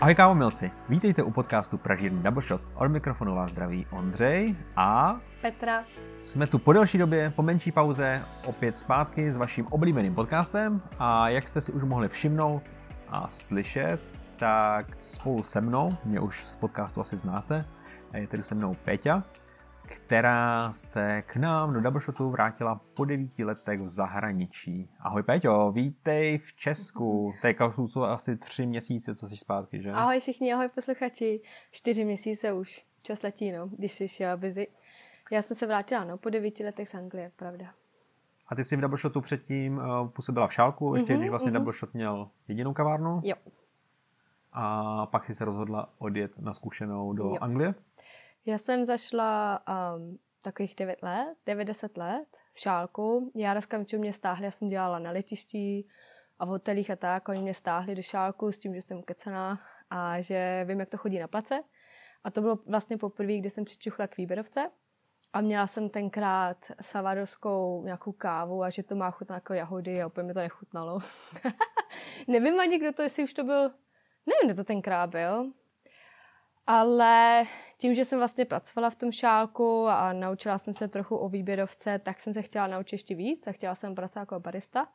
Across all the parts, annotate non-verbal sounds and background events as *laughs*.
Ahoj kávomilci, vítejte u podcastu Pražírny Double Shot. Od mikrofonu vás zdraví Ondřej a Petra. jsme tu po delší době, po menší pauze, opět zpátky s vaším oblíbeným podcastem a jak jste si už mohli všimnout a slyšet, tak spolu se mnou, mě už z podcastu asi znáte, je tedy se mnou Péťa, která se k nám do Double Shotu vrátila po devíti letech v zahraničí. Ahoj Péťo, vítej v Česku. Teďka jsou asi tři měsíce, co jsi zpátky, že? Ahoj všichni, ahoj posluchači. Čtyři měsíce už. Čas letí, no, když jsi uh, busy. Já jsem se vrátila, no, po devíti letech z Anglie, pravda. A ty jsi v Double Shotu předtím uh, působila v Šálku, ještě mm-hmm, když vlastně mm-hmm. Double Shot měl jedinou kavárnu. Jo. A pak si se rozhodla odjet na zkušenou do Jo. Anglie. Já jsem zašla um, takových 9 let, 90 let v Šálku. Já s Kamčou mě stáhli, já jsem dělala na letišti a v hotelích a tak. Oni mě stáhli do Šálku s tím, že jsem ukecená a že vím, jak to chodí na place. A to bylo vlastně poprvé, kdy jsem přičuchla k výběrovce. A měla jsem tenkrát savadorskou nějakou kávu a že to má chutnat jako jahody a úplně mi to nechutnalo. *laughs* Nevím ani, kdo to, jestli už to byl, nevím, kdo to tenkrát byl, ale tím, že jsem vlastně pracovala v tom šálku a naučila jsem se trochu o výběrovce, tak jsem se chtěla naučit ještě víc a chtěla jsem pracovat jako barista.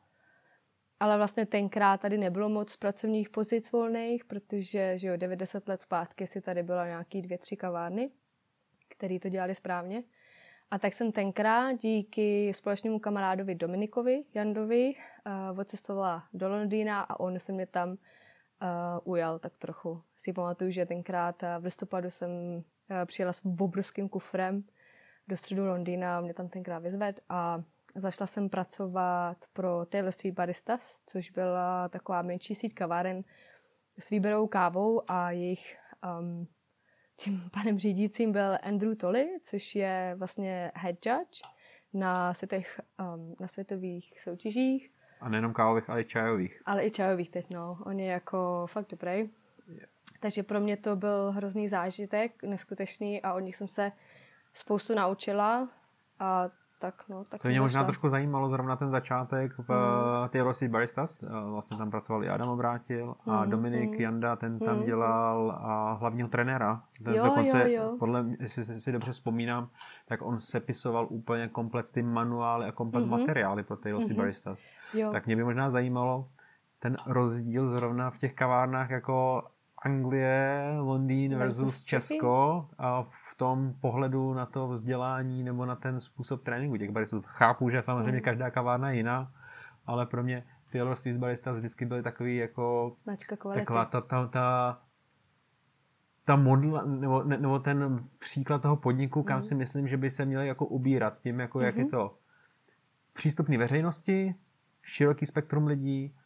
Ale vlastně tenkrát tady nebylo moc pracovních pozic volných, protože že jo, 90 let zpátky si tady bylo nějaký dvě, tři kavárny, které to dělali správně. A tak jsem tenkrát díky společnému kamarádovi Dominikovi Jandovi uh, odcestovala do Londýna a on se mě tam uh, ujal tak trochu. Si pamatuju, že tenkrát uh, v listopadu jsem uh, přijela s obrovským kufrem do středu Londýna, mě tam tenkrát vyzved a zašla jsem pracovat pro Taylor Street Baristas, což byla taková menší síť kaváren s výběrovou kávou a jejich um, tím *laughs* panem řídícím byl Andrew Tolley, což je vlastně head judge na, světech, um, na světových soutěžích, A nejenom kávových, ale i čajových. ale i čajových teď, no. On je jako fakt dobrý. Takže pro mě to byl hrozný zážitek, neskutečný a od nich jsem se spoustu naučila a tak no, tak To mě možná zašla. trošku zajímalo zrovna ten začátek v Mm. mm. Street Baristas. Eh, Vlastně tam pracoval i Adam Obrátil a Mm, Dominik mm. Janda, ten tam Mm. dělal a hlavního trenéra. Ten Jo, dokonce, jo, jo. podle, mě, jestli si- si dobře vzpomínám, tak on sepisoval úplně komplet ty manuály a komplet Mhm. materiály pro Taylor Street Mhm. Baristas. Jo. Tak mě by možná zajímalo ten rozdíl zrovna v těch kavárnách jako Anglie, Londýn Versus versus. Česko a v tom pohledu na to vzdělání nebo na ten způsob tréninku těch baristů. Chápu, že samozřejmě Mm. každá kavárna je jiná, ale pro mě Taylor Street Baristas vždycky byly takový jako Značka kvality. taková ta, ta, ta, ta modla, nebo, ne, nebo ten příklad toho podniku, kam Mhm. si myslím, že by se měli jako ubírat tím, jako jak je Mhm. to přístupný veřejnosti, široký spektrum lidí,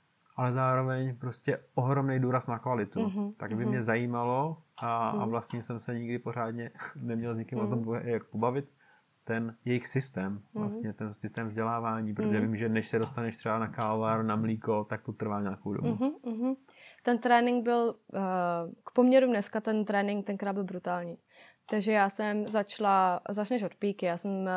ale zároveň prostě ohromný důraz na kvalitu. Mhm, Tak by mhm. mě zajímalo a, a Mhm. vlastně jsem se nikdy pořádně *laughs* neměl s nikým o Mhm. tom po- jak pobavit, ten jejich systém, vlastně ten systém vzdělávání, protože Mhm. vím, že než se dostaneš třeba na kávovar, na mlíko, tak to trvá nějakou dobu. Mhm, mhm. Ten trénink byl, uh, k poměru dneska ten trénink tenkrát byl brutální. Takže já jsem začala, začneš od píky, já jsem, uh,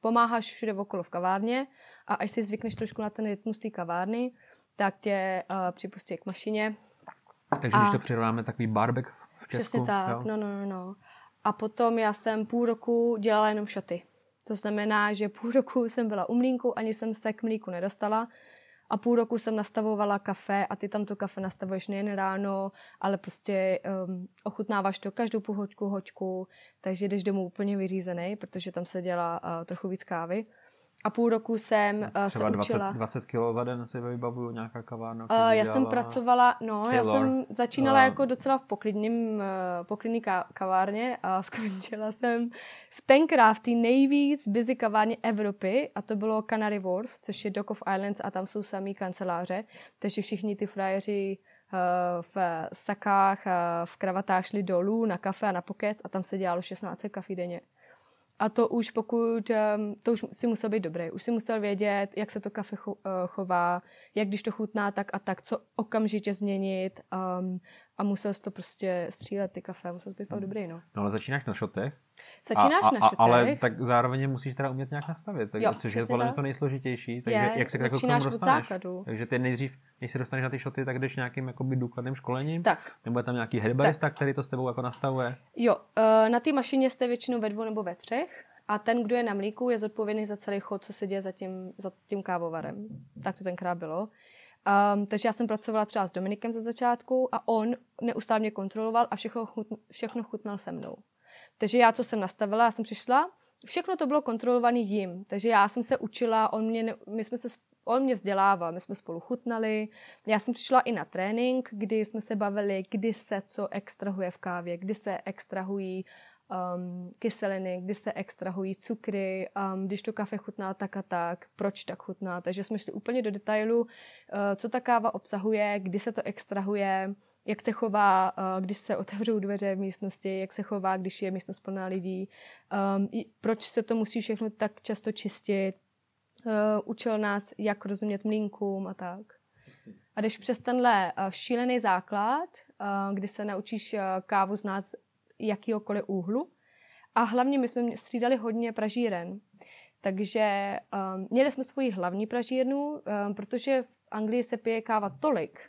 pomáháš všude okolo v kavárně a až si zvykneš trošku na ten rytmus té kavárny, tak tě uh, připustí k mašině. Takže A- když to přirovnáme takový barbek v Česku, Přesně tak, jo? no, no, no, no. A potom já jsem půl roku dělala jenom šoty. To znamená, že půl roku jsem byla u mlínku, ani jsem se k mlíku nedostala. A půl roku jsem nastavovala kafe a ty tam to kafe nastavuješ nejen ráno, ale prostě um, ochutnáváš to každou půl hoďku, hoďku, takže jdeš domů úplně vyřízený, protože tam se dělá uh, trochu víc kávy. A půl roku jsem uh, se Třeba 20, učila. 20 kg za den si vybavuju nějaká kavárna. Uh, já jsem pracovala, no, já Taylor. jsem začínala A- jako docela v poklidným, uh, poklidný ka- kavárně a *laughs* skončila jsem v tenkrát v té nejvíc busy kavárně Evropy a to bylo Canary Wharf, což je Dock of Islands a tam jsou samý kanceláře, takže všichni ty frajeři uh, v sakách, uh, v kravatách šli dolů na kafe a na pokec a tam se dělalo 16 kafí denně. A to už pokud, um, to už si musel být dobrý. Už si musel vědět, jak se to kafe uh, chová, jak když to chutná tak a tak, co okamžitě změnit um, a musel jsi to prostě střílet ty kafe, musel jsi být fakt dobrý, no. No ale začínáš na šotech Začínáš a, a, na a, šutech. Ale tak zároveň musíš teda umět nějak nastavit, tak, Jo, což je podle mě tak. to nejsložitější. Takže Je, jak se jako k tomu začínáš od dostaneš? základu. Takže ty nejdřív, než se dostaneš na ty šoty, tak jdeš nějakým jakoby důkladným školením? Tak, Nebo je tam nějaký headbarista, který to s tebou jako nastavuje? jo, eh, na té mašině jste většinou ve dvou nebo ve třech a ten, kdo je na mlíku, je zodpovědný za celý chod, co se děje za tím, za tím kávovarem. Tak to tenkrát bylo. Um, takže já jsem pracovala třeba s Dominikem ze začátku a on neustále mě kontroloval a všechno, chut, všechno chutnal se mnou. Takže já, co jsem nastavila, já jsem přišla, všechno to bylo kontrolované jim. Takže já jsem se učila, on mě, my jsme se, on mě vzdělával, my jsme spolu chutnali. Já jsem přišla i na trénink, kdy jsme se bavili, kdy se co extrahuje v kávě, kdy se extrahují um, kyseliny, kdy se extrahují cukry, um, když to kafe chutná tak a tak, proč tak chutná. Takže jsme šli úplně do detailu, uh, co ta káva obsahuje, kdy se to extrahuje, jak se chová, uh, když se otevřou dveře v místnosti, jak se chová, když je místnost plná lidí, um, i proč se to musí všechno tak často čistit. Uh, učil nás, jak rozumět mlínkům a tak. A když přes tenhle šílený základ, kdy se naučíš kávu znát jakýhokoliv úhlu, a hlavně my jsme střídali hodně pražíren. Takže um, měli jsme svoji hlavní pražírnu, um, protože v Anglii se pije káva tolik,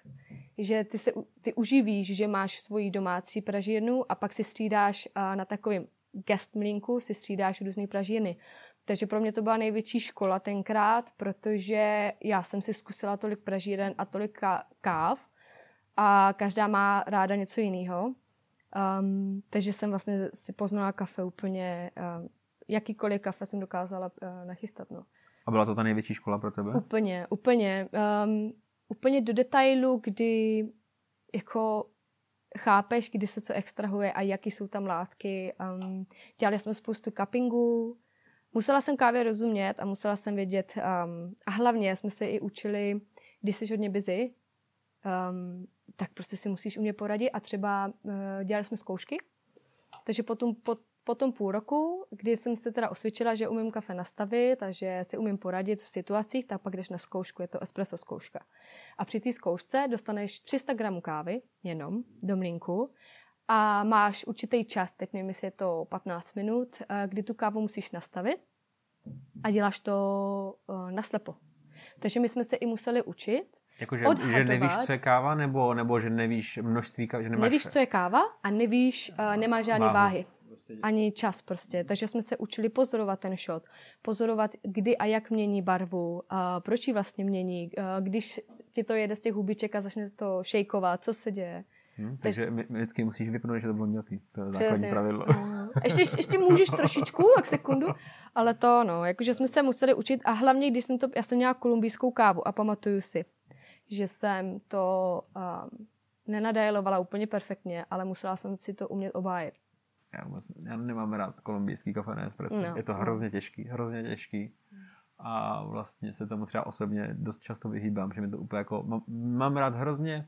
že ty se ty uživíš, že máš svoji domácí pražírnu a pak si střídáš uh, na takovém guest mlínku, si střídáš různé pražírny. Takže pro mě to byla největší škola tenkrát, protože já jsem si zkusila tolik pražíren a tolik ká- káv a každá má ráda něco jiného. Um, takže jsem vlastně si poznala kafe úplně, um, jakýkoliv kafe jsem dokázala uh, nachystat. No. A byla to ta největší škola pro tebe? Úplně, úplně. Um, úplně do detailu, kdy jako chápeš, kdy se co extrahuje a jaký jsou tam látky. Um, dělali jsme spoustu cuppingů. Musela jsem kávě rozumět a musela jsem vědět. Um, a hlavně jsme se i učili, když jsi hodně busy, um, tak prostě si musíš umět poradit a třeba uh, dělali jsme zkoušky. Takže potom, po, po tom půl roku, kdy jsem se teda osvědčila, že umím kafe nastavit a že si umím poradit v situacích, tak pak jdeš na zkoušku, je to espresso zkouška. A při té zkoušce dostaneš 300 gramů kávy, jenom, do mlínku, a máš určitý čas, teď nevím, jestli je to 15 minut, eh, kdy tu kávu musíš nastavit a děláš to eh, naslepo. Takže my jsme se i museli učit, Jako, že, že odhadovat. nevíš, co je káva, nebo, nebo že nevíš množství kávy, že nemáš... nevíš, co je káva a nevíš, uh, nemá žádné Váhu. váhy. Ani čas prostě. Takže jsme se učili pozorovat ten shot. Pozorovat, kdy a jak mění barvu, a proč ji vlastně mění, a když ti to jede z těch hubiček a začne to šejkovat, co se děje. Hm, takže mi vždycky musíš vypnout, že to bylo mělký. To je základní Přesně. pravidlo. Mm. Ještě, ještě, ještě můžeš trošičku, tak sekundu, ale to no, jakože jsme se museli učit a hlavně, když jsem to, já jsem měla kolumbijskou kávu a pamatuju si, že jsem to um, nenadajlovala úplně perfektně, ale musela jsem si to umět obhájit. Já, moc, já nemám rád kolumbijský kafe na espresso. No. Je to hrozně těžký, hrozně těžký. A vlastně se tomu třeba osobně dost často vyhýbám, že mi to úplně jako... Mám, mám rád hrozně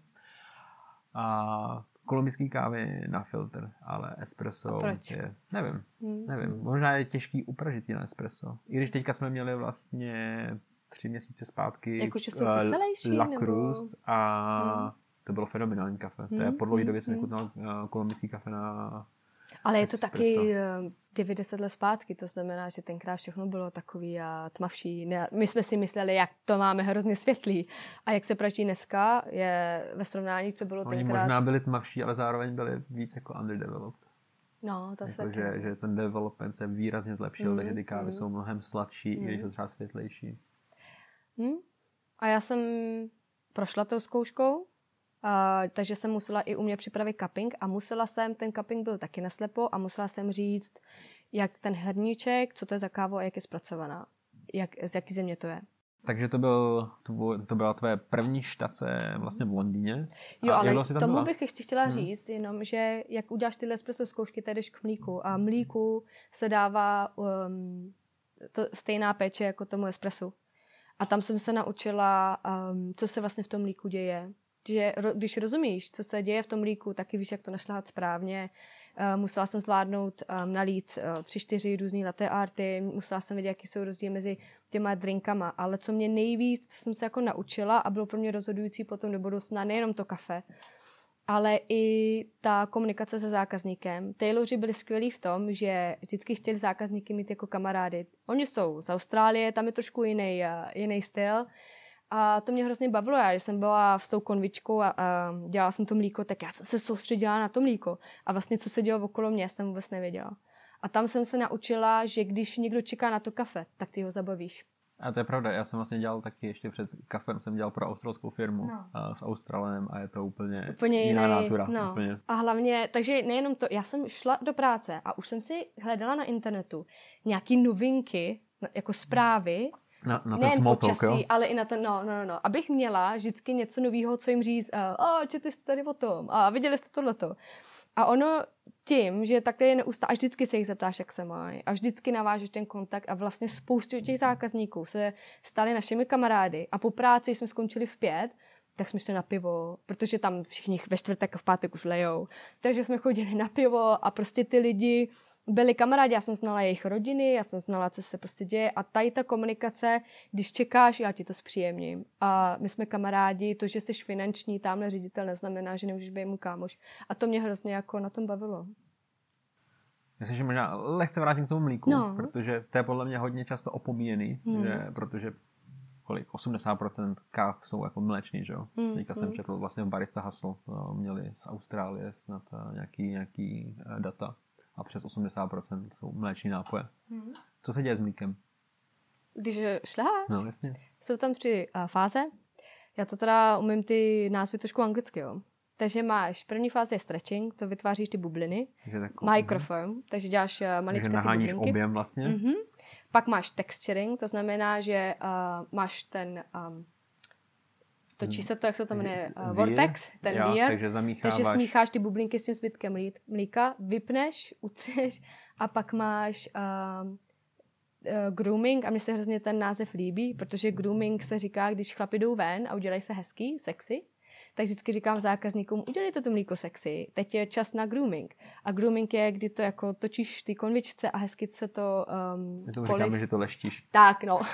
a kolumbijský kávy na filtr, ale espresso A proč? je... Nevím, Hmm. nevím. Možná je těžký upražit na espresso. I když teďka jsme měli vlastně tři měsíce zpátky Jakože jsou eh, kyselejší, La nebo- Cruz a Hmm. to bylo fenomenální kafe. To je Hmm, po dlouhé hmm, době jsem hmm. nechutnal eh, kolumbijský kafe na Ale je to Espresso. taky eh, 90 let zpátky, to znamená, že tenkrát všechno bylo takový a tmavší. My jsme si mysleli, jak to máme hrozně světlý. A jak se praží dneska, je ve srovnání, co bylo Oni tenkrát. možná byli tmavší, ale zároveň byli víc jako underdeveloped. No, to se Jako, taky. že, že ten development se výrazně zlepšil, Mhm, takže ty kávy mhm. jsou mnohem sladší, i když jsou třeba světlejší. Hm? A já jsem prošla tou zkouškou, a, takže jsem musela i umět připravit cupping a musela jsem, ten cupping byl taky naslepo a musela jsem říct, jak ten hrníček, co to je za kávu a jak je zpracovaná. Jak, z jaký země to je. Takže to, byl, to, byl, to byla tvoje první štace vlastně v Londýně. Jo, A ale tomu byla? bych ještě chtěla Hmm. říct, jenom, že jak uděláš tyhle espresso zkoušky, tak jdeš k mlíku a mlíku se dává um, to stejná péče jako tomu espressu. A tam jsem se naučila, um, co se vlastně v tom mlíku děje. Že ro, když rozumíš, co se děje v tom mlíku, taky víš, jak to našláhat správně. Uh, musela jsem zvládnout um, nalít uh, tři, čtyři různé latte arty, musela jsem vědět, jaký jsou rozdíly mezi těma drinkama, ale co mě nejvíc, co jsem se jako naučila a bylo pro mě rozhodující potom do budoucna, nejenom to kafe, ale i ta komunikace se zákazníkem. Tayloři byli skvělí v tom, že vždycky chtěli zákazníky mít jako kamarády. Oni jsou z Austrálie, tam je trošku jiný, eh, jiný styl. A to mě hrozně bavilo. Já, když jsem byla s tou konvičkou a, a dělala jsem to mlíko, tak já jsem se soustředila na to mlíko. A vlastně, co se dělo okolo mě, jsem vůbec nevěděla. A tam jsem se naučila, že když někdo čeká na to kafe, tak ty ho zabavíš. A to je pravda, já jsem vlastně dělal taky ještě před kafem, jsem dělal pro australskou firmu No. s Australanem a je to úplně, Úplně jiná jiný, nátura. no. Úplně. A hlavně, takže nejenom to, já jsem šla do práce a už jsem si hledala na internetu nějaký novinky, jako zprávy, Na, na ten small talk, počasí, jo? ale i na to, no, no, no, no, abych měla vždycky něco nového, co jim říct, a oh, četli jste tady o tom, a viděli jste tohleto. A ono tím, že takhle je neustále, a vždycky se jich zeptáš, jak se mají, a vždycky navážeš ten kontakt a vlastně spoustu těch zákazníků se stali našimi kamarády a po práci jsme skončili v pět, tak jsme šli na pivo, protože tam všichni ve čtvrtek a v pátek už lejou. Takže jsme chodili na pivo a prostě ty lidi byli kamarádi, já jsem znala jejich rodiny, já jsem znala, co se prostě děje a tady ta komunikace, když čekáš, já ti to zpříjemním. A my jsme kamarádi, to, že jsi finanční, tamhle ředitel, neznamená, že nemůžeš být můj kámoš. A to mě hrozně jako na tom bavilo. Já se že možná lehce vrátím k tomu mlíku, No. protože to je podle mě hodně často opomíjený, Hmm. že, protože kolik, 80% káv jsou jako mléčný, že jo? Hmm, Teďka jsem hmm. četl vlastně v Barista Hustle, to měli z Austrálie snad eh, nějaký, nějaký eh, data a přes 80% jsou mléční nápoje. Hmm. Co se děje s mlíkem? Když šleháš, No jasně. jsou tam tři uh, fáze. Já to teda umím ty názvy trošku anglicky, jo. Takže máš, první fáze je stretching, to vytváříš ty bubliny. Takže tak, Microform, takže děláš uh, takže maličké ty naháníš bublinky. objem vlastně. Mhm. Pak máš texturing, to znamená, že uh, máš ten, um, točí se to, jak se to jmenuje, uh, vortex, ten jo, vír. Takže zamícháváš. Takže smícháš ty bublinky s tím zbytkem mlí- mlíka, vypneš, utřeš a pak máš um, uh, grooming a mně se hrozně ten název líbí, protože grooming se říká, když chlapi jdou ven a udělají se hezký, sexy, tak vždycky říkám zákazníkům, udělejte to mlíko sexy, teď je čas na grooming. A grooming je, kdy to jako točíš té konvičce a hezky se to um, My tomu říkáme, že to leštíš. tak, no. *laughs*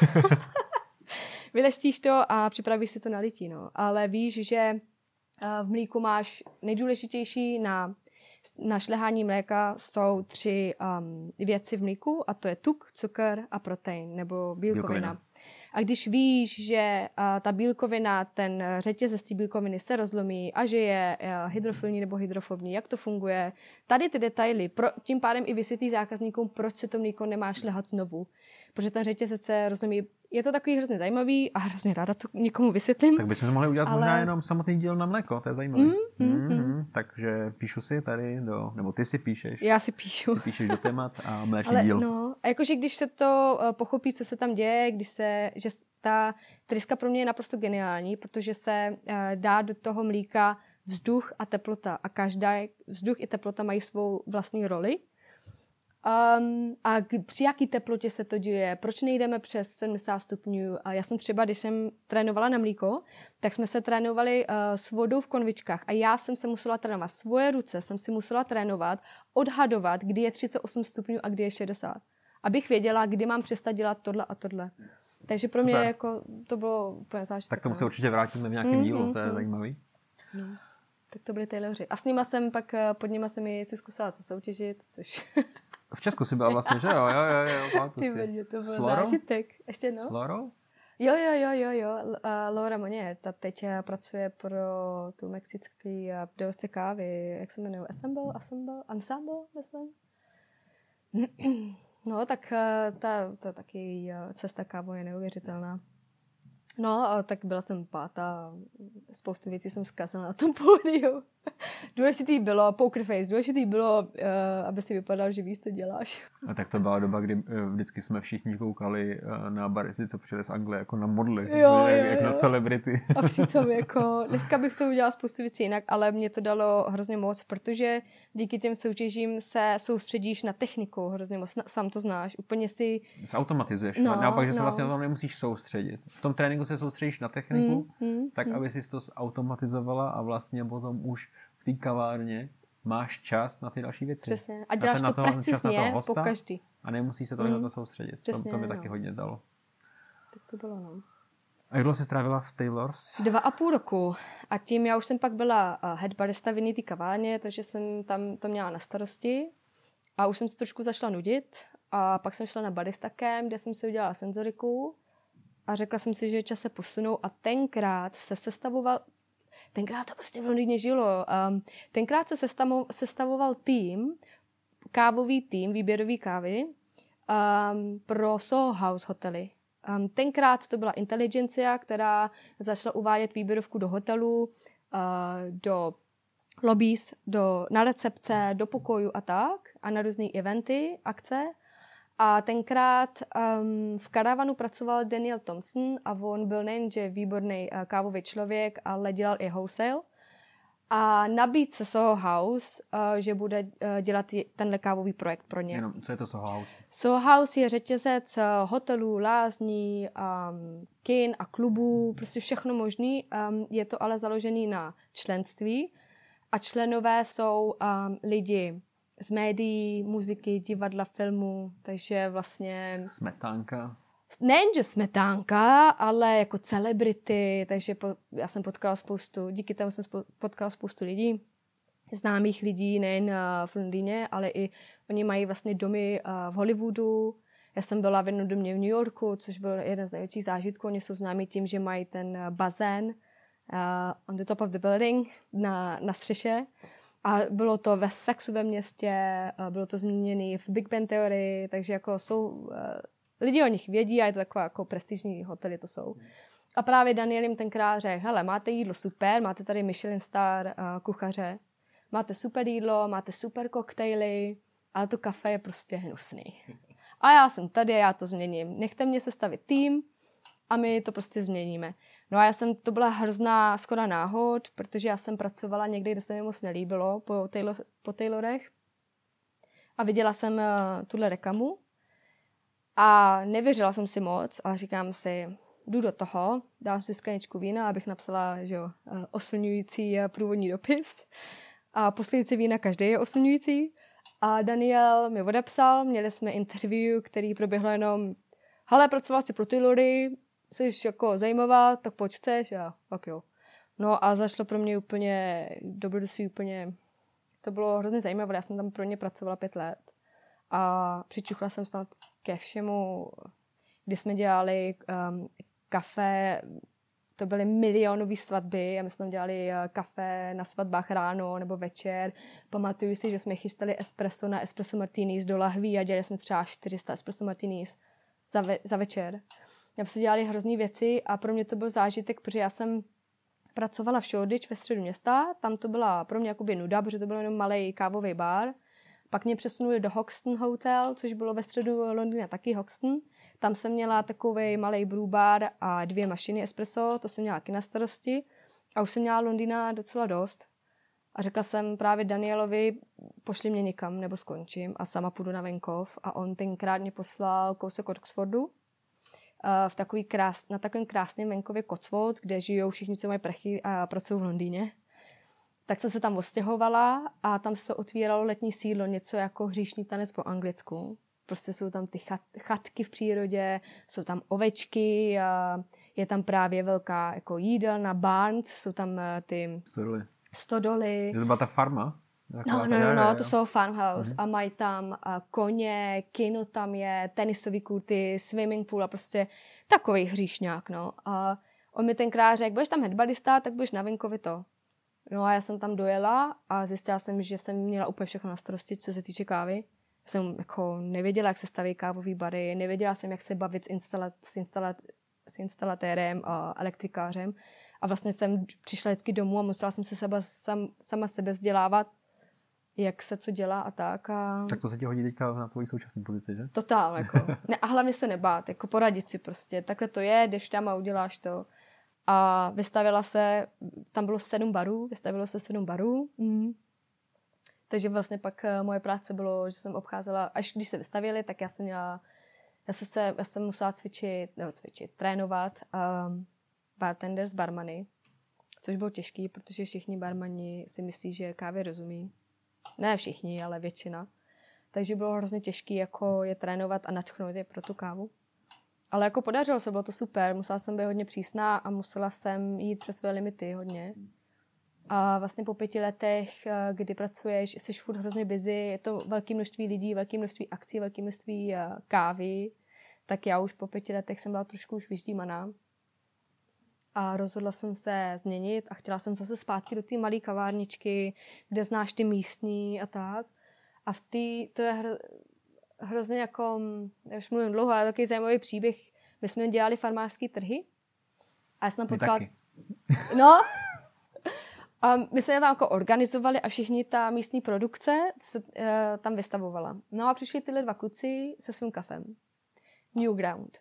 *laughs* Vyleštíš to a připravíš si to na lití, no. Ale víš, že eh, v mlíku máš nejdůležitější na, na šlehání mléka jsou tři um, věci v mlíku a to je tuk, cukr a protein nebo bílkovina. Bílkovina. A když víš, že uh, ta bílkovina, ten řetězec té bílkoviny se rozlomí a že je uh, hydrofilní nebo hydrofobní, jak to funguje, tady ty detaily, pro, tím pádem i vysvětlí zákazníkům, proč se to mlíko nemá šlehat znovu. Protože ten řetězec se rozumí. Je to takový hrozně zajímavý a hrozně ráda to někomu vysvětlím. Tak bychom mohli udělat Ale- možná jenom samotný díl na mléko, to je zajímavé. Mm, mm, Mhm, Takže píšu si tady do, nebo ty si píšeš, Já si píšu. ty píšeš do témat a mléčný Ale díl. no, a jakože když se to uh, pochopí, co se tam děje, když se, že ta tryska pro mě je naprosto geniální, protože se uh, dá do toho mlíka vzduch a teplota a každá vzduch i teplota mají svou vlastní roli. Um, a k, při jaký teplotě se to děje, proč nejdeme přes 70 stupňů. A já jsem třeba, když jsem trénovala na mlíko, tak jsme se trénovali uh, s vodou v konvičkách a já jsem se musela trénovat. Svoje ruce jsem si musela trénovat, odhadovat, kdy je 38 stupňů a kdy je 60. Abych věděla, kdy mám přestat dělat tohle a tohle. Takže pro mě Super. jako, to bylo úplně zážitek. Tak tomu no. se určitě vrátíme v nějakém Mhm, dílu, to je mhm. zajímavý. No. Tak to byli Tayloři. A s nima jsem pak, eh, pod nima jsem ji si zkusila se soutěžit, což *laughs* V Česku si byla vlastně, že jo, jo, jo, jo, pamatuju ty vedě, to byl S Lorou? zážitek. Ještě no? S Lorou? Jo, jo, jo, jo, jo. Laura Moně, ta teď eh, pracuje pro tu mexický eh, dovce kávy, jak se jmenuje, Assemble, Assemble, Ensemble, myslím. *clears throat* No, tak eh, ta, ta taky cesta kávou je neuvěřitelná. No, tak byla jsem pátá, spoustu věcí jsem zkazila na tom pódiu. Důležitý bylo, poker face, důležitý bylo, uh, aby si vypadal, že víš, co děláš. A tak to byla doba, kdy eh, vždycky jsme všichni koukali eh, na baristy, co přijeli z Anglie, jako na modly, Jo, jak, jo, jak na celebrity. A přitom *laughs* jako, dneska bych to udělala spoustu věcí jinak, ale mě to dalo hrozně moc, protože díky těm soutěžím se soustředíš na techniku hrozně moc, na- sám to znáš, úplně si, Zautomatizuješ. No, Naopak, že se no. vlastně na tom nemusíš soustředit. V tom tréninku se soustředíš na techniku, mm, mm, tak mm. aby si to zautomatizovala a vlastně potom už té kavárně máš čas na ty další věci. přesně, a děláš ten- na to toho- precizně toho po hosta. každý. A nemusí se tolik Mm. na to soustředit. Přesně, to, to mi no. taky hodně dalo. Tak to bylo, no. A jak dlouho jsi strávila v Taylors? Dva a půl roku. A tím já už jsem pak byla uh, head barista v té kavárně, takže jsem tam to měla na starosti. A už jsem se trošku zašla nudit. A pak jsem šla na barista camp, kde jsem si udělala senzoriku. A řekla jsem si, že je čas se posunout. A tenkrát se sestavoval, tenkrát to prostě v Londýně žilo. Um, tenkrát se sestavo, sestavoval tým, kávový tým, výběrový kávy, um, pro Soho House hotely. Um, tenkrát to byla inteligencia, která začala uvádět výběrovku do hotelů, uh, do lobbies, do, na recepce, do pokojů a tak, a na různé eventy, akce. A tenkrát um, v karavanu pracoval Daniel Thompson a on byl nejenže výborný uh, kávový člověk, ale dělal i wholesale a nabít se Soho House, uh, že bude uh, dělat tenhle kávový projekt pro ně. Jenom, co je to Soho House? Soho House je řetězec uh, hotelů, lázní, um, kin a klubů, prostě všechno možný. Um, je to ale založený na členství a členové jsou um, lidi z médií, muziky, divadla, filmu, takže vlastně... Smetánka nejenže smetánka, ale jako celebrity, takže po, já jsem potkala spoustu, díky tomu jsem potkala spoustu lidí, známých lidí, nejen uh, v Londýně, ale i oni mají vlastně domy uh, v Hollywoodu. Já jsem byla v jednom domě v New Yorku, což byl jeden z největších zážitků. Oni jsou známí tím, že mají ten uh, bazén uh, on the top of the building na, na střeše. A bylo to ve Sexu ve městě, bylo to zmíněné v Big Bang Theory, takže jako jsou uh, lidi o nich vědí a je to taková jako prestižní hotely to jsou. A právě Daniel jim tenkrát řekl, hele, máte jídlo super, máte tady Michelin star uh, kuchaře, máte super jídlo, máte super koktejly, ale to kafe je prostě hnusný. A já jsem tady já to změním. Nechte mě sestavit tým a my to prostě změníme. No a já jsem, to byla hrozná skoro náhod, protože já jsem pracovala někde, kde se mi moc nelíbilo, po, Taylor, po Taylorech. A viděla jsem uh, tuhle reklamu a nevěřila jsem si moc, ale říkám si, jdu do toho, dám si skleničku vína, abych napsala že jo, eh, oslňující eh, průvodní dopis. A poslednice vína každý je oslňující. A Daniel mi odepsal, měli jsme interview, který proběhlo jenom hele, pracovala jsi pro Taylory, jsi jako zajímavá, tak pojď chceš? A tak jo. No a zašlo pro mě úplně, dobrodružství úplně, to bylo hrozně zajímavé, já jsem tam pro ně pracovala pět let a přičuchla jsem snad ke všemu, kdy jsme dělali um, kafe, to byly milionové svatby a my jsme tam dělali uh, kafe na svatbách ráno nebo večer. Pamatuju si, že jsme chystali espresso na espresso martinis do lahví a dělali jsme třeba 400 espresso martinis za, ve, za večer. Já se dělali hrozný věci a pro mě to byl zážitek, protože já jsem pracovala v Shoreditch ve středu města, tam to byla pro mě jakoby nuda, protože to byl jenom malý kávový bar pak mě přesunuli do Hoxton Hotel, což bylo ve středu Londýna taky Hoxton. Tam jsem měla takový malý brewbar a dvě mašiny espresso, to jsem měla taky na starosti. A už jsem měla Londýna docela dost. A řekla jsem právě Danielovi, pošli mě někam nebo skončím a sama půjdu na venkov. A on tenkrát mě poslal kousek od Oxfordu, v takový krás, na takovém krásném venkově Cotswold, kde žijou všichni, co mají prachy a pracují v Londýně tak jsem se tam ostěhovala a tam se otvíralo letní sídlo, něco jako hříšný tanec po anglicku. Prostě jsou tam ty chat, chatky v přírodě, jsou tam ovečky, a je tam právě velká jako jídelna, barns, jsou tam eh, ty stodoly. stodoly. Je to byla ta farma? No, no, no, no, to jsou farmhouse uh-huh. a mají tam uh, koně, kino tam je, tenisový kurty, swimming pool a prostě takový hříšňák, no. A on mi tenkrát řekl, budeš tam headbalista, tak budeš na venkovi to. No a já jsem tam dojela a zjistila jsem, že jsem měla úplně všechno na starosti, co se týče kávy. Já jsem jako nevěděla, jak se staví kávové bary, nevěděla jsem, jak se bavit s, instala- s, instala- s instalatérem a elektrikářem. A vlastně jsem přišla vždycky domů a musela jsem se seba, sam, sama sebe vzdělávat, jak se co dělá a tak. A... Tak to se ti hodí teďka na tvoji současné pozici, že? Totál, jako. *laughs* Ne, a hlavně se nebát, jako poradit si prostě. Takhle to je, jdeš tam a uděláš to. A vystavila se, tam bylo sedm barů, vystavilo se sedm barů. Mm. Takže vlastně pak eh, moje práce bylo, že jsem obcházela, až když se vystavili, tak já jsem měla, já jsem, se, já jsem musela cvičit, nebo cvičit, trénovat um, bartenders, barmany, což bylo těžký, protože všichni barmani si myslí, že kávě rozumí. Ne všichni, ale většina. Takže bylo hrozně těžké jako je trénovat a natchnout je pro tu kávu. Ale jako podařilo se, bylo to super. Musela jsem být hodně přísná a musela jsem jít přes své limity hodně. A vlastně po pěti letech, eh, kdy pracuješ, jsi furt hrozně busy, je to velké množství lidí, velké množství akcí, velké množství eh, kávy, tak já už po pěti letech jsem byla trošku už vyždímaná. A rozhodla jsem se změnit a chtěla jsem zase zpátky do té malé kavárničky, kde znáš ty místní a tak. A v té, to je hro, hrozně jako, já už mluvím dlouho, ale takový zajímavý příběh. My jsme dělali farmářské trhy a já jsem potkala... *laughs* No, a my jsme tam jako organizovali a všichni ta místní produkce se uh, tam vystavovala. No a přišli tyhle dva kluci se svým kafem. Newground.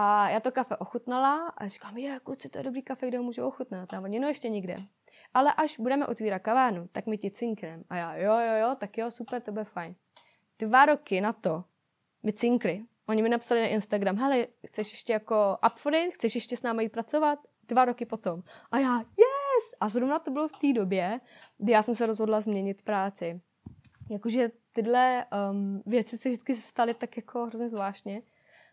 A já to kafe ochutnala a říkám, je, kluci, to je dobrý kafe, kde ho můžu ochutnat. A oni, no ještě nikde. Ale až budeme otvírat kavárnu, tak my ti cinkneme. A já, jo, jo, jo, tak jo, super, to bude fajn. Dva roky na to mi cinkli. Oni mi napsali na Instagram, hele, chceš ještě jako up for it? Chceš ještě s námi jít pracovat? Dva roky potom. A já, yes! A zrovna to bylo v té době, kdy já jsem se rozhodla změnit práci. Jakože tyhle um, věci se vždycky staly tak jako hrozně zvláštně.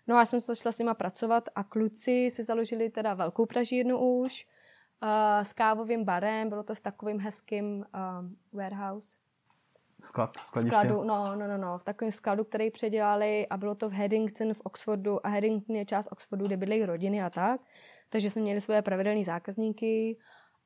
No a já jsem se začala s nima pracovat a kluci si založili teda velkou pražírnu už uh, s kávovým barem, bylo to v takovém hezkém uh, warehouse. Sklad, skladu, no, no, no, no, v takovém skladu, který předělali a bylo to v Haddington v Oxfordu a Haddington je část Oxfordu, kde bydlejí rodiny a tak. Takže jsme měli svoje pravidelné zákazníky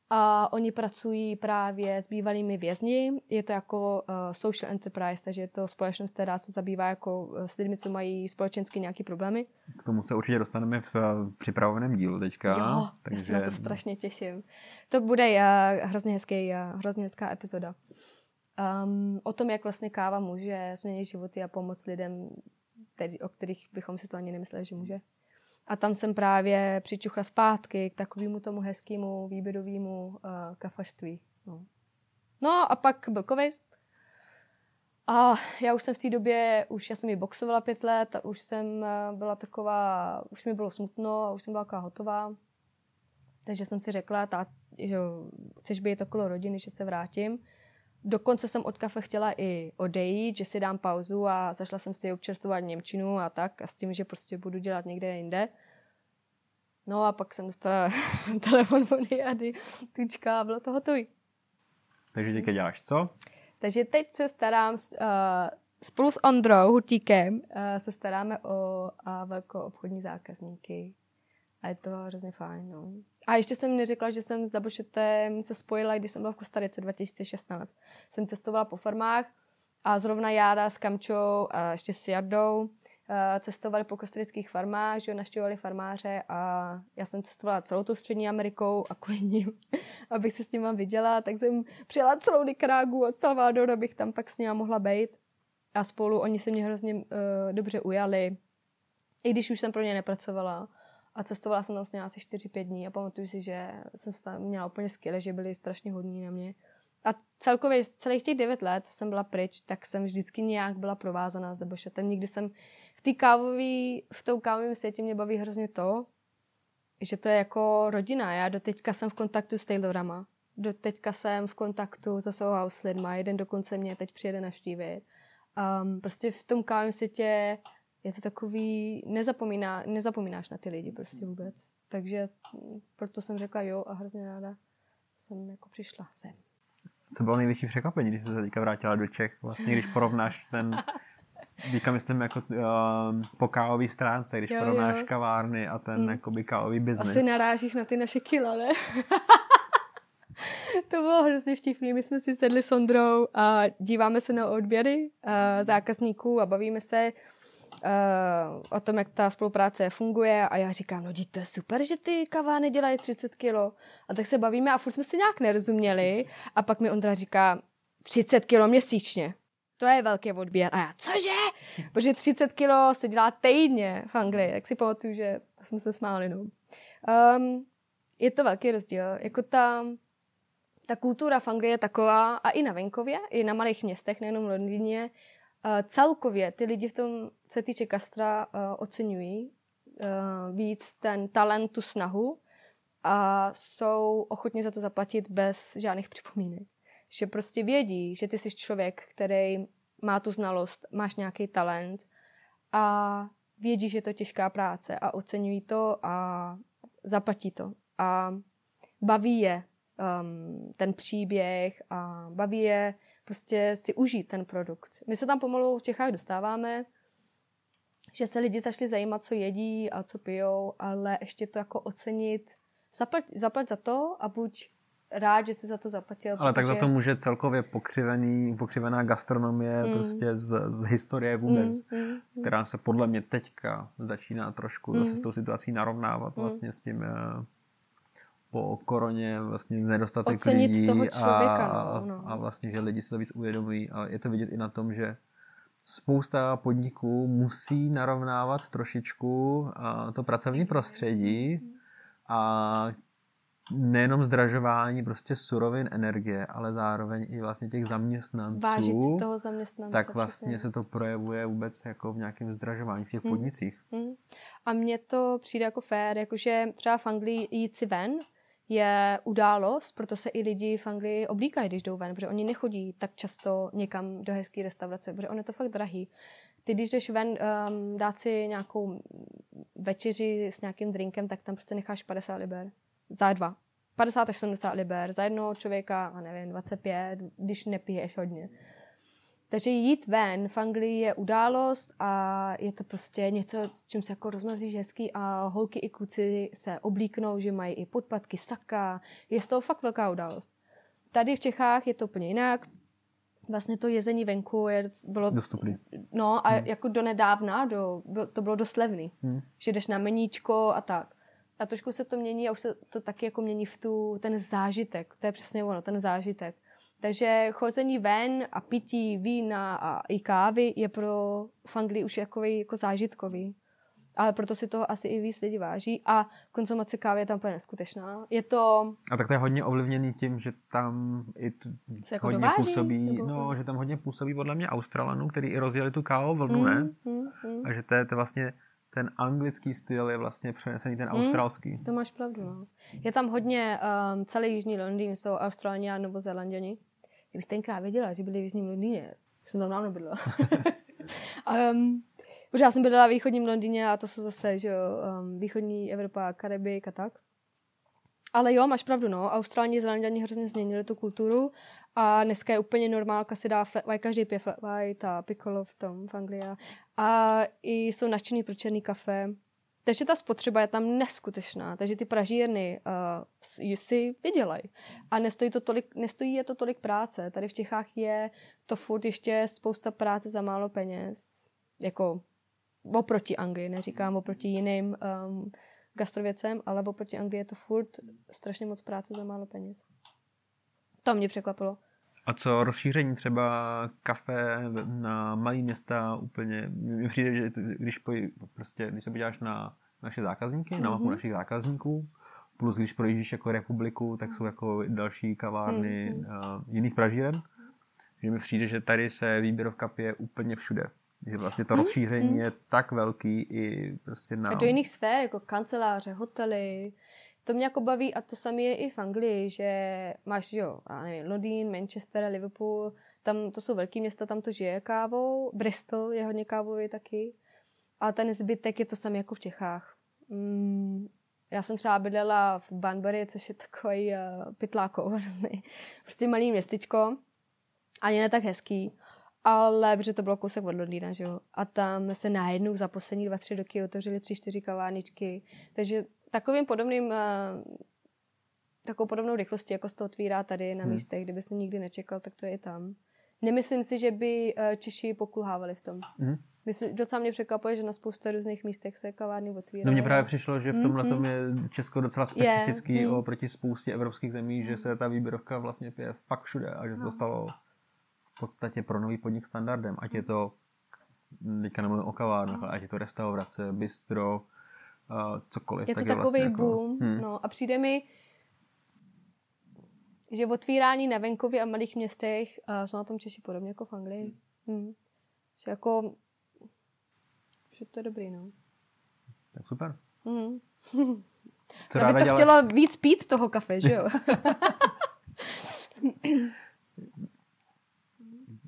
a oni pracují právě s bývalými vězni. Je to jako uh, social enterprise, takže je to společnost, která se zabývá jako uh, s lidmi, co mají společensky nějaké problémy. K tomu se určitě dostaneme v uh, připraveném dílu teďka. Jo, takže... já se na to strašně těším. To bude uh, hrozně, hezký, uh, hrozně hezká epizoda. Um, o tom, jak vlastně káva může změnit životy a pomoct lidem, tedy, o kterých bychom si to ani nemysleli, že může. A tam jsem právě přičuchla zpátky k takovému tomu hezkému výběrovému uh, kafařství. No. no a pak byl covid. A já už jsem v té době, už já jsem ji boxovala pět let a už jsem uh, byla taková, už mi bylo smutno a už jsem byla taková hotová. Takže jsem si řekla, tá, že chceš být okolo rodiny, že se vrátím. Dokonce jsem od kafe chtěla i odejít, že si dám pauzu a zašla jsem si občerstvovat Němčinu a tak a s tím, že prostě budu dělat někde jinde. No a pak jsem dostala *laughs* telefon od Jady, tučka a bylo to hotový. Takže teďka děláš co? Takže teď se starám uh, spolu s Ondrou Hutíkem uh, se staráme o uh, velkou obchodní zákazníky. A je to hrozně fajn, no. A ještě jsem neřekla, že jsem s Dabošetem se spojila, když jsem byla v Kostarice 2016. Jsem cestovala po farmách a zrovna Jára s Kamčou a ještě s Jardou eh, cestovali po kostarických farmách, že naštěvovali farmáře a já jsem cestovala celou tou střední Amerikou a kvůli ním, *laughs* abych se s ním viděla, tak jsem přijela celou Nicaragu a Salvador, abych tam pak s ním mohla být. A spolu oni se mě hrozně uh, dobře ujali, i když už jsem pro ně nepracovala. A cestovala jsem tam s asi 4-5 dní a pamatuju si, že jsem tam měla úplně skvěle, že byli strašně hodní na mě. A celkově celých těch 9 let, co jsem byla pryč, tak jsem vždycky nějak byla provázaná s Debošetem. Nikdy jsem v té kávové, v tom kávovém světě mě baví hrozně to, že to je jako rodina. Já do teďka jsem v kontaktu s Taylorama. Do teďka jsem v kontaktu se Soho s lidma. Jeden dokonce mě teď přijede navštívit. Um, prostě v tom kávovém světě je to takový, nezapomíná, nezapomínáš na ty lidi prostě vůbec. Takže proto jsem řekla jo a hrozně ráda jsem jako přišla sem. Co bylo největší překvapení, když jsi se teďka vrátila do Čech? Vlastně, když porovnáš ten, *laughs* teďka myslím jako uh, po kávové stránce, když jo, porovnáš jo. kavárny a ten hmm. jakoby kávový biznis. Asi narážíš na ty naše kila, ne? *laughs* to bylo hrozně vtipný. My jsme si sedli s Ondrou a díváme se na odběry uh, zákazníků a bavíme se, uh, o tom, jak ta spolupráce funguje a já říkám, no to je super, že ty kavány dělají 30 kilo. A tak se bavíme a furt jsme si nějak nerozuměli a pak mi Ondra říká, 30 kilo měsíčně. To je velký odběr. A já, cože? Protože 30 kilo se dělá týdně v Anglii. Tak si pamatuju, že to jsme se smáli. No. Um, je to velký rozdíl. Jako ta, ta kultura v Anglii je taková, a i na venkově, i na malých městech, nejenom v Londýně, celkově ty lidi v tom, co se týče kastra, uh, oceňují uh, víc ten talent, tu snahu a jsou ochotni za to zaplatit bez žádných připomínek. Že prostě vědí, že ty jsi člověk, který má tu znalost, máš nějaký talent a vědí, že je to těžká práce a oceňují to a zaplatí to. A baví je um, ten příběh a baví je prostě si užít ten produkt. My se tam pomalu v Čechách dostáváme, že se lidi zašli zajímat, co jedí a co pijou, ale ještě to jako ocenit, zaplať, zaplať za to a buď rád, že jsi za to zaplatil. Ale tak za to může celkově pokřivený, pokřivená gastronomie mm. prostě z, z historie vůbec, mm, mm, která se podle mě teďka začíná trošku mm. zase s tou situací narovnávat mm. vlastně s tím eh, po koroně vlastně nedostatek Ocenit lidí toho člověka, a, no, no. a vlastně, že lidi si to víc uvědomují a je to vidět i na tom, že spousta podniků musí narovnávat trošičku to pracovní prostředí a nejenom zdražování prostě surovin energie, ale zároveň i vlastně těch zaměstnanců. Vážit si toho zaměstnance. Tak vlastně přesně. se to projevuje vůbec jako v nějakém zdražování v těch Hmm. podnicích. Mm. A mně to přijde jako fér, jakože třeba v Anglii jít si ven je událost, proto se i lidi v Anglii oblíkají, když jdou ven, protože oni nechodí tak často někam do hezké restaurace, protože on je to fakt drahý. Ty, když jdeš ven um, dát si nějakou večeři s nějakým drinkem, tak tam prostě necháš 50 liber. Za dva. 50 až 70 liber. Za jednoho člověka, a nevím, 25, když nepiješ hodně. Takže jít ven v Anglii je událost a je to prostě něco, s čím se jako rozmazlíš hezký a holky i kluci se oblíknou, že mají i podpatky, saka. Je z toho fakt velká událost. Tady v Čechách je to úplně jinak. Vlastně to jezení venku je, bylo, Dostupný. no a jako do nedávna, do, to bylo dost levný. Hmm. Že jdeš na meníčko a tak. A trošku se to mění a už se to taky jako mění v tu, ten zážitek. To je přesně ono, ten zážitek. Takže chození ven a pití vína a i kávy je pro v Anglii už takový jako zážitkový. Ale proto si toho asi i víc lidi váží. A konzumace kávy je tam úplně neskutečná. Je to... A tak to je hodně ovlivněný tím, že tam i t- Se jako hodně dováží, působí, nebo- no, že tam hodně působí podle mě Australanů, který i rozjeli tu kávo vlnu, ne? Mm, mm, mm. A že to je to vlastně ten anglický styl je vlastně přenesený ten australský. To máš pravdu, no. Je tam hodně, um, celý jižní Londýn jsou Australani a Novozélanděni. Kdybych tenkrát věděla, že byli v jižním Londýně, jsem tam dávno bydlela. *laughs* um, protože já jsem bydlela v východním Londýně a to jsou zase, že jo, um, východní Evropa, Karibik a tak. Ale jo, máš pravdu, no. Austrální Zelanděni hrozně změnili tu kulturu a dneska je úplně normálka si dá flat white, každý pije flat white a piccolo v tom v Anglii. A i jsou nadšený pro černý kafe. Takže ta spotřeba je tam neskutečná. Takže ty pražírny uh, si vydělají. A nestojí, to tolik, nestojí je to tolik práce. Tady v Čechách je to furt ještě spousta práce za málo peněz. Jako oproti Anglii, neříkám oproti jiným um, gastrověcem, ale oproti Anglii je to furt strašně moc práce za málo peněz. To mě překvapilo. A co rozšíření třeba kafe na malý města úplně, mi přijde, že když, poj, prostě, když se podíváš na naše zákazníky, mm-hmm. na mapu Mhm. našich zákazníků, plus když projíždíš jako republiku, tak jsou jako další kavárny Mhm. uh, jiných pražíren, že mi přijde, že tady se výběrovka pije úplně všude. Že vlastně to Mhm, rozšíření mhm. je tak velký i prostě na... A do jiných sfér, jako kanceláře, hotely. To mě jako baví a to samé je i v Anglii, že máš, jo, já nevím, Londýn, Manchester, Liverpool, tam to jsou velké města, tam to žije kávou. Bristol je hodně kávový taky. A ten zbytek je to samé jako v Čechách. Mm, já jsem třeba bydlela v Banbury, což je takový uh, pytlákov, *laughs* prostě malý městečko. Ani ne tak hezký. Ale protože to bylo kousek od Londýna, že jo. A tam se najednou za poslední dva, tři roky otevřely tři, čtyři kavárničky. Takže takovým podobným, eh, takovou podobnou rychlostí, jako se to otvírá tady na Hmm. místech, kdyby se nikdy nečekal, tak to je i tam. Nemyslím si, že by eh, Češi pokulhávali v tom. Mhm. Myslím, docela mě překvapuje, že na spousta různých místech se kavárny otvírají. No mně právě přišlo, že v tomhle Mhm. tom je Česko docela specifický Je, mhm. oproti spoustě evropských zemí, že se ta výběrovka vlastně pije fakt všude a že se to No. v podstatě pro nový podnik standardem. Ať je to, teďka nemluvím o kavárnách, ale ať je to restaurace, bistro, uh, cokoliv. Je to tak takový vlastně jako, boom. hm. No a přijde mi, že otvírání na venkově a malých městech uh, jsou na tom Češi podobně jako v Anglii. Hmm. Že jako, že to je dobrý, no. Tak super. Hmm. Co Já by to dělat? chtěla víc pít toho kafe, že jo?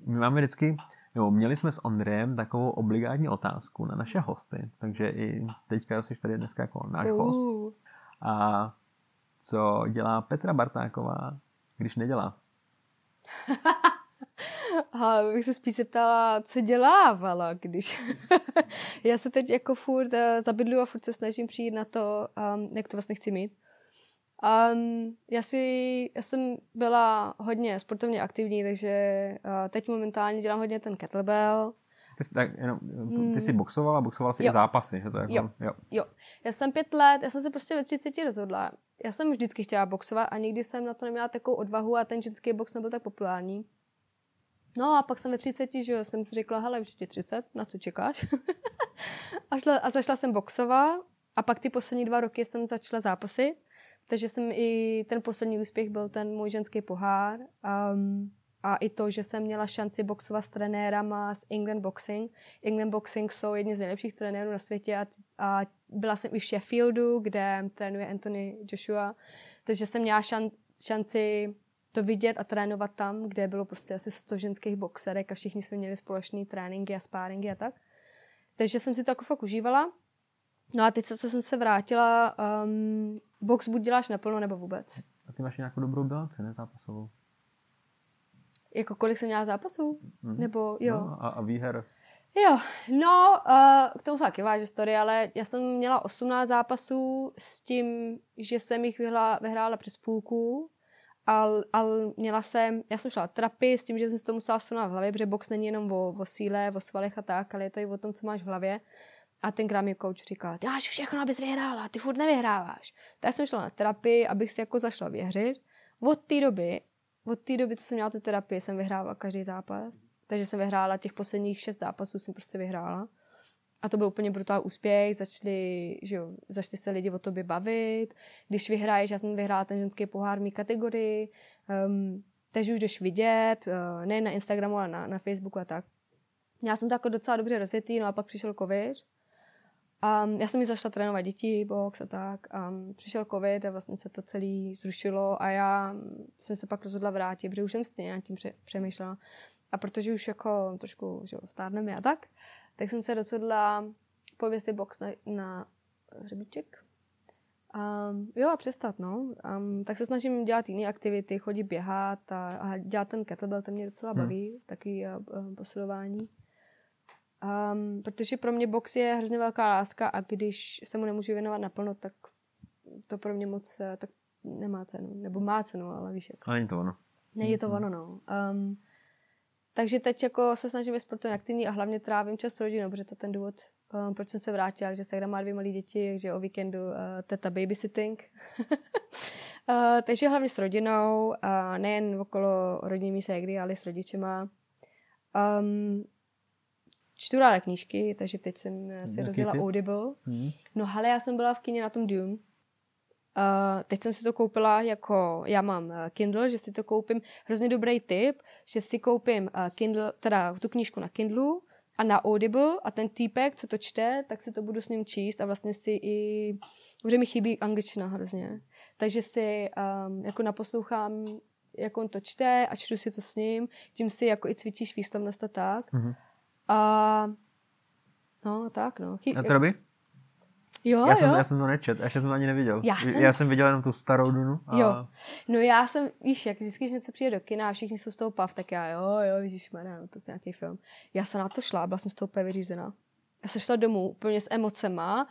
My máme vždycky Jo, měli jsme s Ondrejem takovou obligátní otázku na naše hosty, takže i teďka jsi tady dneska jako náš uh. host. A co dělá Petra Bartáková, když nedělá? *laughs* A bych se spíš ptala, co dělávala, když... *laughs* já se teď jako furt uh, zabydlu a furt se snažím přijít na to, um, jak to vlastně chci mít. Um, já, si, já jsem byla hodně sportovně aktivní, takže uh, teď momentálně dělám hodně ten kettlebell. Ty, tak, jenom, ty jsi boxovala, boxovala jsi jo. i zápasy. Že to jako, jo. jo. jo. Já jsem pět let, já jsem se prostě ve 30 rozhodla. Já jsem vždycky chtěla boxovat a nikdy jsem na to neměla takovou odvahu a ten ženský box nebyl tak populární. No a pak jsem ve 30, že jsem si řekla, hele, už je 30, na co čekáš? *laughs* a, šla, a zašla jsem boxovat a pak ty poslední dva roky jsem začala zápasit takže jsem i ten poslední úspěch byl ten můj ženský pohár. Um, a i to, že jsem měla šanci boxovat s trenérama z England Boxing. England Boxing jsou jedni z nejlepších trenérů na světě a, a byla jsem i v Sheffieldu, kde trénuje Anthony Joshua. Takže jsem měla šan, šanci to vidět a trénovat tam, kde bylo prostě asi 100 ženských boxerek a všichni jsme měli společné tréninky a spáringy a tak. Takže jsem si to jako fakt užívala. No a teď, co jsem se vrátila, um, box buď děláš naplno, nebo vůbec. A ty máš nějakou dobrou bilanci, ne zápasovou? Jako kolik jsem měla zápasů? Mm. Nebo jo. No, a, a výher? Jo, no, uh, k tomu se taky váže story, ale já jsem měla 18 zápasů s tím, že jsem jich vyhla, vyhrála přes půlku, ale al měla jsem, já jsem šla trapy s tím, že jsem si to musela sunat v hlavě, protože box není jenom o, o síle, o svalech a tak, ale je to i o tom, co máš v hlavě. A tenkrát mi coach říkal, ty máš všechno, abys vyhrála, ty furt nevyhráváš. Tak jsem šla na terapii, abych si jako zašla věřit. Od té doby, od té doby, co jsem měla tu terapii, jsem vyhrávala každý zápas. Takže jsem vyhrála těch posledních šest zápasů, jsem prostě vyhrála. A to byl úplně brutální úspěch, začali, že jo, začali se lidi o tobě bavit. Když vyhraješ, já jsem vyhrála ten ženský pohár v mý kategorii, um, takže už jdeš vidět, uh, ne na Instagramu, ale na, na Facebooku a tak. Já jsem to jako docela dobře rozjetý, no a pak přišel covid Um, já jsem mi zašla trénovat děti, box a tak. Um, přišel covid a vlastně se to celé zrušilo a já jsem se pak rozhodla vrátit, protože už jsem stejně nad tím pře- přemýšlela. A protože už jako trošku že stárneme a tak, tak jsem se rozhodla pověsit box na, na hřebíček. Um, jo a přestat, no. Um, tak se snažím dělat jiné aktivity, chodit běhat a, a dělat ten kettlebell, ten mě docela hmm. baví, hmm. taky uh, posilování. Um, protože pro mě box je hrozně velká láska a když se mu nemůžu věnovat naplno, tak to pro mě moc eh, tak nemá cenu. Nebo má cenu, ale víš jak. Ale není to ono. Není to ono, no. Um, takže teď jako se snažím být sportovně aktivní a hlavně trávím čas s rodinou, protože to ten důvod, um, proč jsem se vrátila, že se má dvě malé děti, takže o víkendu uh, teta babysitting. uh, *laughs* takže hlavně s rodinou, uh, nejen okolo rodinní ségry, ale i s rodičema. Um, čtu ráda knížky, takže teď jsem si Jaký rozjela? Audible. Hmm. No ale já jsem byla v kině na tom Dune. Uh, teď jsem si to koupila jako, já mám uh, Kindle, že si to koupím, hrozně dobrý tip, že si koupím uh, Kindle, teda tu knížku na Kindle a na Audible a ten týpek, co to čte, tak si to budu s ním číst a vlastně si i, protože mi chybí angličtina hrozně, takže si um, jako naposlouchám, jak on to čte a čtu si to s ním, tím si jako i cvičíš výslovnost a tak. Mm-hmm. A no, tak no. Chy- a to by? Jo, já, jsem, jo. já jsem to nečet, ještě jsem to ani neviděl. Já jsem, já jsem viděl jenom tu starou Dunu. A... Jo. No já jsem, víš, jak vždycky, když něco přijde do kina a všichni jsou z toho pav, tak já, jo, jo, vidíš, no, to je nějaký film. Já jsem na to šla, byla jsem z toho úplně vyřízená. Já jsem šla domů úplně s emocema,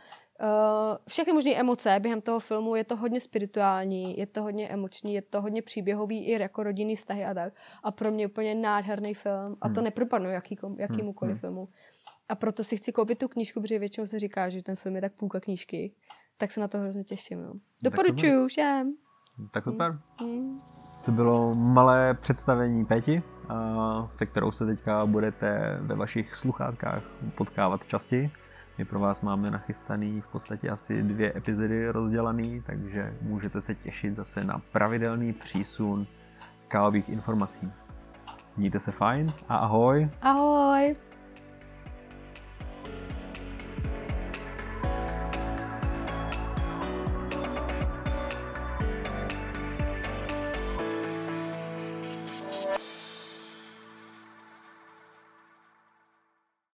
všechny možné emoce během toho filmu, je to hodně spirituální, je to hodně emoční, je to hodně příběhový i jako rodinný vztahy a tak. A pro mě úplně nádherný film. A to hmm. nepropadnu jaký, jakýmukoliv hmm. filmu. A proto si chci koupit tu knížku, protože většinou se říká, že ten film je tak půlka knížky. Tak se na to hrozně těším. No. Doporučuju všem. Tak super. Hmm. To bylo malé představení Peti, se kterou se teďka budete ve vašich sluchátkách potkávat častěji. My pro vás máme nachystaný v podstatě asi dvě epizody rozdělaný, takže můžete se těšit zase na pravidelný přísun kávových informací. Mějte se fajn a ahoj. Ahoj.